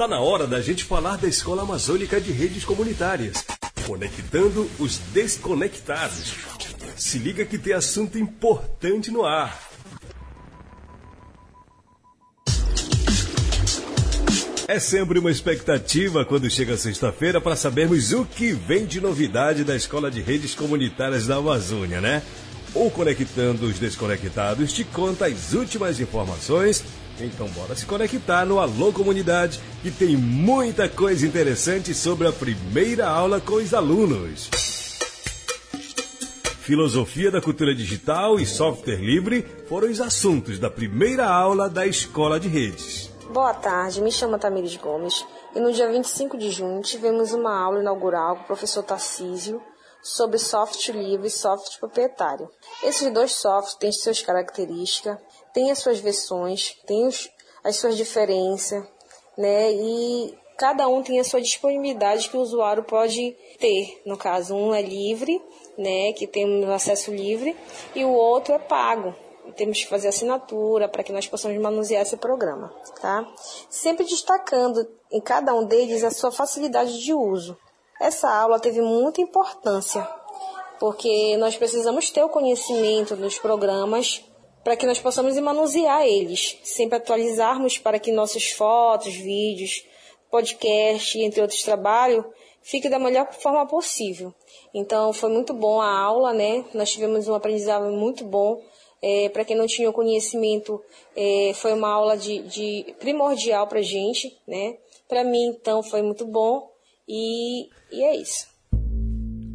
Tá na hora da gente falar da Escola Amazônica de Redes Comunitárias, conectando os desconectados. Se liga que tem assunto importante no ar. É sempre uma expectativa quando chega sexta-feira para sabermos o que vem de novidade da Escola de Redes Comunitárias da Amazônia, né? O Conectando os Desconectados te conta as últimas informações. Então bora se conectar no Alô Comunidade, que tem muita coisa interessante sobre a primeira aula com os alunos. Filosofia da cultura digital e software livre foram os assuntos da primeira aula da Escola de Redes. Boa tarde, me chamo Tamires Gomes e no dia 25 de junho tivemos uma aula inaugural com o professor Tarcísio sobre software livre e software proprietário. Esses dois softwares têm suas características, têm as suas versões, têm os, as suas diferenças, né? E cada um tem a sua disponibilidade que o usuário pode ter. No caso, um é livre, né, que tem um acesso livre, e o outro é pago, temos que fazer assinatura para que nós possamos manusear esse programa, tá? Sempre destacando em cada um deles a sua facilidade de uso. Essa aula teve muita importância, porque nós precisamos ter o conhecimento dos programas para que nós possamos manusear eles, sempre atualizarmos para que nossas fotos, vídeos, podcast, entre outros trabalhos, fique da melhor forma possível. Então foi muito bom a aula, né? Nós tivemos um aprendizado muito bom é, para quem não tinha o conhecimento, é, foi uma aula de, de primordial para gente, né? Para mim, então, foi muito bom e, e é isso.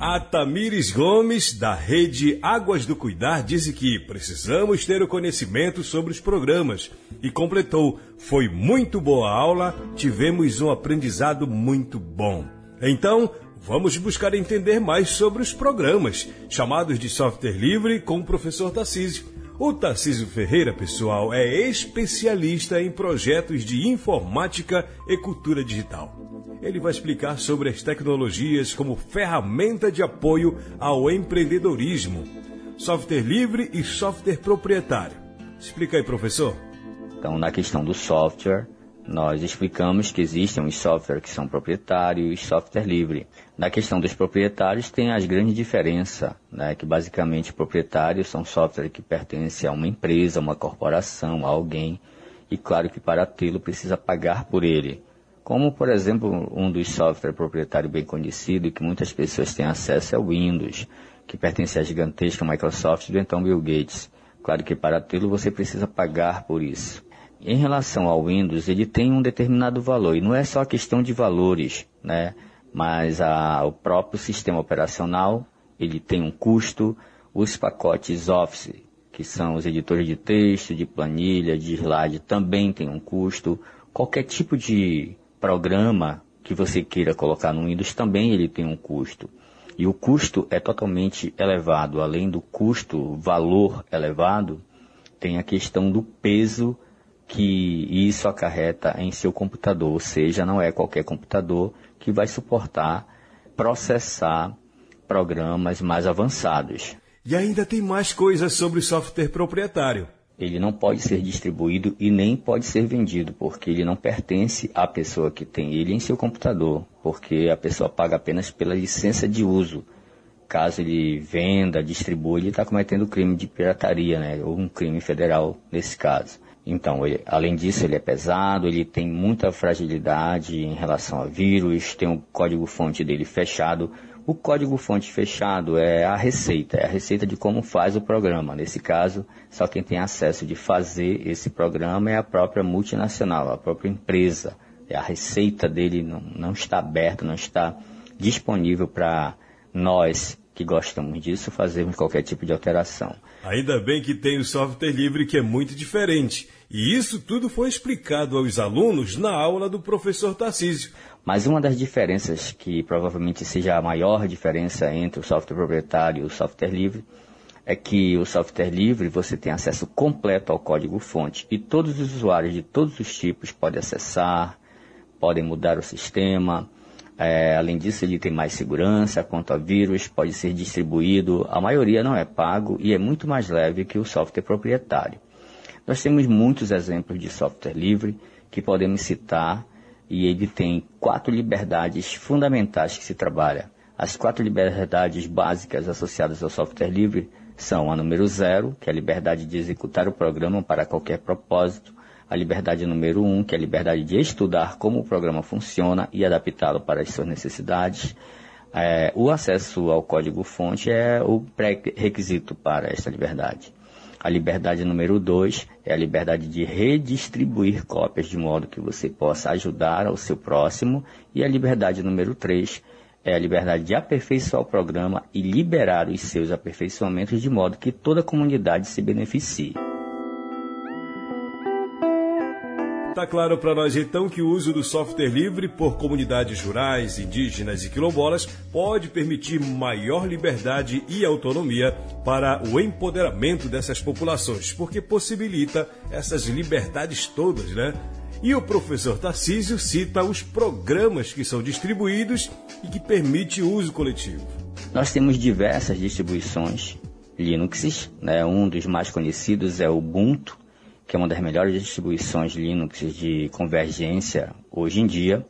A Tamires Gomes, da rede Águas do Cuidar, disse que precisamos ter o conhecimento sobre os programas e completou: foi muito boa a aula, tivemos um aprendizado muito bom. Então, vamos buscar entender mais sobre os programas, chamados de software livre, com o professor Tarcísio. O Tarcísio Ferreira, pessoal, é especialista em projetos de informática e cultura digital. Ele vai explicar sobre as tecnologias como ferramenta de apoio ao empreendedorismo, software livre e software proprietário. Explica aí, professor. Então, na questão do software, nós explicamos que existem os softwares que são proprietários e software livre. Na questão dos proprietários tem as grandes diferenças, né, que basicamente proprietários são softwares que pertencem a uma empresa, uma corporação, a alguém, e claro que para tê-lo precisa pagar por ele. Como, por exemplo, um dos softwares proprietários bem conhecido e que muitas pessoas têm acesso é o Windows, que pertence à gigantesca Microsoft do então Bill Gates. Claro que para tê-lo você precisa pagar por isso. Em relação ao Windows, ele tem um determinado valor, e não é só questão de valores, né? mas a, o próprio sistema operacional, ele tem um custo, os pacotes Office, que são os editores de texto, de planilha, de slide, também tem um custo. Qualquer tipo de programa que você queira colocar no Windows também ele tem um custo. E o custo é totalmente elevado. Além do custo, valor elevado, tem a questão do peso que isso acarreta em seu computador, ou seja, não é qualquer computador que vai suportar processar programas mais avançados. E ainda tem mais coisas sobre o software proprietário. Ele não pode ser distribuído e nem pode ser vendido, porque ele não pertence à pessoa que tem ele em seu computador, porque a pessoa paga apenas pela licença de uso. Caso ele venda, distribua, ele está cometendo crime de pirataria, né? ou um crime federal nesse caso. Então, ele, além disso, ele é pesado, ele tem muita fragilidade em relação a vírus, tem o código-fonte dele fechado. O código-fonte fechado é a receita, é a receita de como faz o programa. Nesse caso, só quem tem acesso de fazer esse programa é a própria multinacional, a própria empresa. É a receita dele não, não está aberta, não está disponível para nós que gostamos disso fazermos qualquer tipo de alteração. Ainda bem que tem o software livre que é muito diferente. E isso tudo foi explicado aos alunos na aula do professor Tarcísio. Mas uma das diferenças, que provavelmente seja a maior diferença entre o software proprietário e o software livre, é que o software livre você tem acesso completo ao código-fonte e todos os usuários de todos os tipos podem acessar, podem mudar o sistema, é, além disso, ele tem mais segurança quanto a vírus, pode ser distribuído, a maioria não é pago e é muito mais leve que o software proprietário. Nós temos muitos exemplos de software livre que podemos citar e ele tem quatro liberdades fundamentais que se trabalha. As quatro liberdades básicas associadas ao software livre são a número zero, que é a liberdade de executar o programa para qualquer propósito, a liberdade número um, que é a liberdade de estudar como o programa funciona e adaptá-lo para as suas necessidades. É, o acesso ao código-fonte é o pré-requisito para esta liberdade. A liberdade número dois é a liberdade de redistribuir cópias de modo que você possa ajudar ao seu próximo. E a liberdade número três é a liberdade de aperfeiçoar o programa e liberar os seus aperfeiçoamentos de modo que toda a comunidade se beneficie. Está claro para nós então que o uso do software livre por comunidades rurais, indígenas e quilombolas pode permitir maior liberdade e autonomia para o empoderamento dessas populações, porque possibilita essas liberdades todas, né? E o professor Tarcísio cita os programas que são distribuídos e que permite uso coletivo. Nós temos diversas distribuições Linux, né? um dos mais conhecidos é o Ubuntu, que é uma das melhores distribuições Linux de convergência hoje em dia.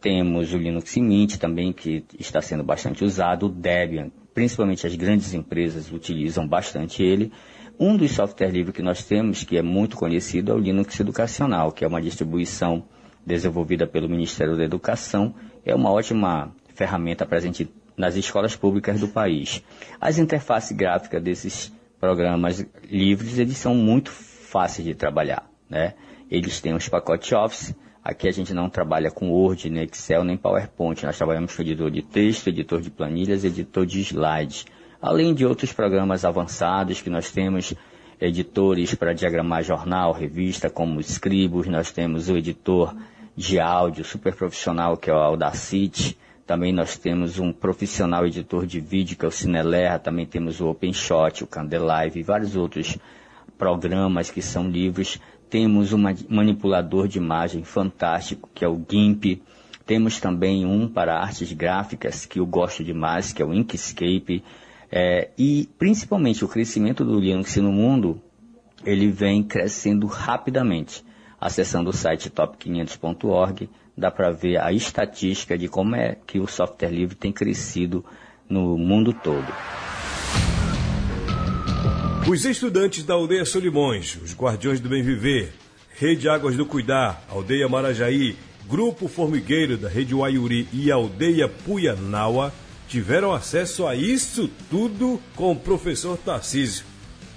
Temos o Linux Mint também, que está sendo bastante usado, o Debian, principalmente as grandes empresas utilizam bastante ele. Um dos software livres que nós temos, que é muito conhecido, é o Linux Educacional, que é uma distribuição desenvolvida pelo Ministério da Educação. É uma ótima ferramenta presente nas escolas públicas do país. As interfaces gráficas desses programas livres, eles são muito fáceis de trabalhar, né? Eles têm os pacotes Office, aqui a gente não trabalha com Word, nem Excel, nem PowerPoint, nós trabalhamos com editor de texto, editor de planilhas, editor de slides, além de outros programas avançados que nós temos, editores para diagramar jornal, revista, como Scribus, nós temos o editor de áudio super profissional, que é o Audacity, também nós temos um profissional editor de vídeo, que é o Cinelear, também temos o OpenShot, o Candelive e vários outros programas que são livres. Temos um manipulador de imagem fantástico, que é o GIMP. Temos também um para artes gráficas, que eu gosto demais, que é o Inkscape. É, e principalmente o crescimento do Linux no mundo, ele vem crescendo rapidamente. Acessando o site top500.org, dá para ver a estatística de como é que o software livre tem crescido no mundo todo. Os estudantes da aldeia Solimões, os Guardiões do Bem Viver, Rede Águas do Cuidar, Aldeia Marajaí, Grupo Formigueiro da Rede Uaiuri e Aldeia Puianaua tiveram acesso a isso tudo com o professor Tarcísio.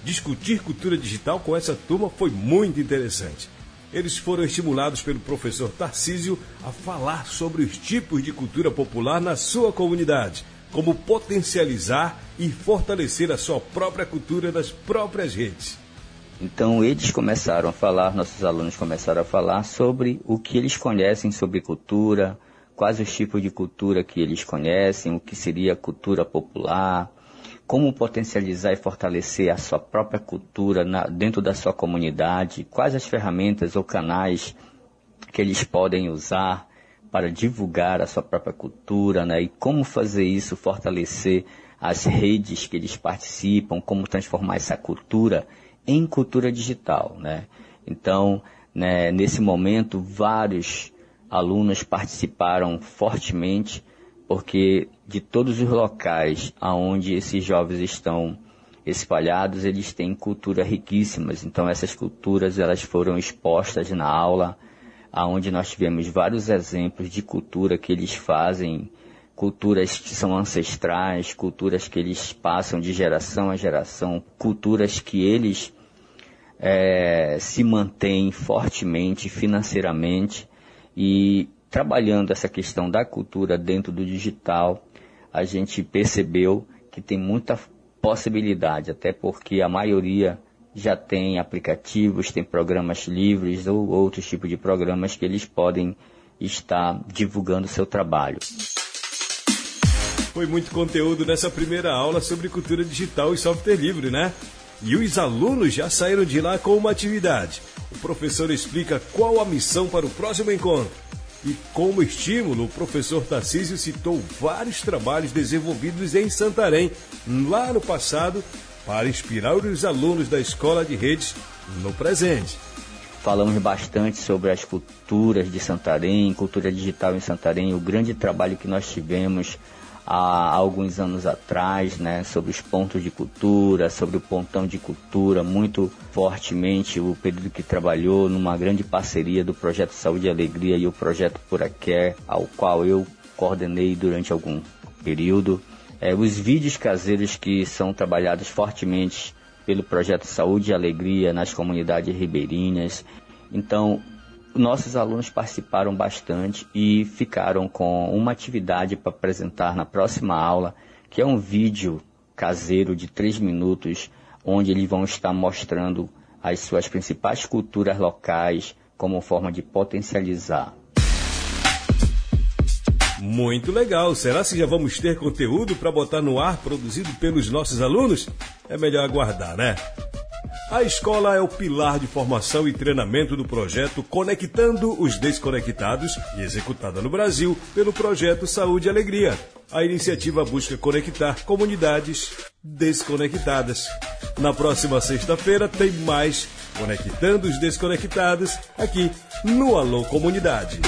Discutir cultura digital com essa turma foi muito interessante. Eles foram estimulados pelo professor Tarcísio a falar sobre os tipos de cultura popular na sua comunidade como potencializar e fortalecer a sua própria cultura nas próprias redes. Então eles começaram a falar, nossos alunos começaram a falar sobre o que eles conhecem sobre cultura, quais os tipos de cultura que eles conhecem, o que seria cultura popular, como potencializar e fortalecer a sua própria cultura na, dentro da sua comunidade, quais as ferramentas ou canais que eles podem usar para divulgar a sua própria cultura, né? E como fazer isso, fortalecer as redes que eles participam, como transformar essa cultura em cultura digital, né? Então, né, nesse momento, vários alunos participaram fortemente, porque de todos os locais aonde esses jovens estão espalhados, eles têm culturas riquíssimas. Então, essas culturas elas foram expostas na aula, aonde nós tivemos vários exemplos de cultura que eles fazem, culturas que são ancestrais, culturas que eles passam de geração a geração, culturas que eles é, se mantêm fortemente financeiramente e trabalhando essa questão da cultura dentro do digital, a gente percebeu que tem muita possibilidade, até porque a maioria já tem aplicativos, tem programas livres ou outros tipos de programas que eles podem estar divulgando seu trabalho. Foi muito conteúdo nessa primeira aula sobre cultura digital e software livre, né? E os alunos já saíram de lá com uma atividade. O professor explica qual a missão para o próximo encontro. E como estímulo, o professor Tarcísio citou vários trabalhos desenvolvidos em Santarém, lá no passado, para inspirar os alunos da escola de redes no presente. falamos bastante sobre as culturas de Santarém, cultura digital em Santarém, o grande trabalho que nós tivemos há alguns anos atrás, né, sobre os pontos de cultura, sobre o pontão de cultura, muito fortemente o período que trabalhou numa grande parceria do projeto Saúde e Alegria e o projeto Puraquer, ao qual eu coordenei durante algum período. É, os vídeos caseiros que são trabalhados fortemente pelo projeto Saúde e Alegria nas comunidades ribeirinhas. Então, nossos alunos participaram bastante e ficaram com uma atividade para apresentar na próxima aula, que é um vídeo caseiro de três minutos, onde eles vão estar mostrando as suas principais culturas locais como forma de potencializar. Muito legal! Será que já vamos ter conteúdo para botar no ar produzido pelos nossos alunos? É melhor aguardar, né? A escola é o pilar de formação e treinamento do projeto Conectando os Desconectados e executada no Brasil pelo projeto Saúde e Alegria. A iniciativa busca conectar comunidades desconectadas. Na próxima sexta-feira tem mais Conectando os Desconectados aqui no Alô Comunidade.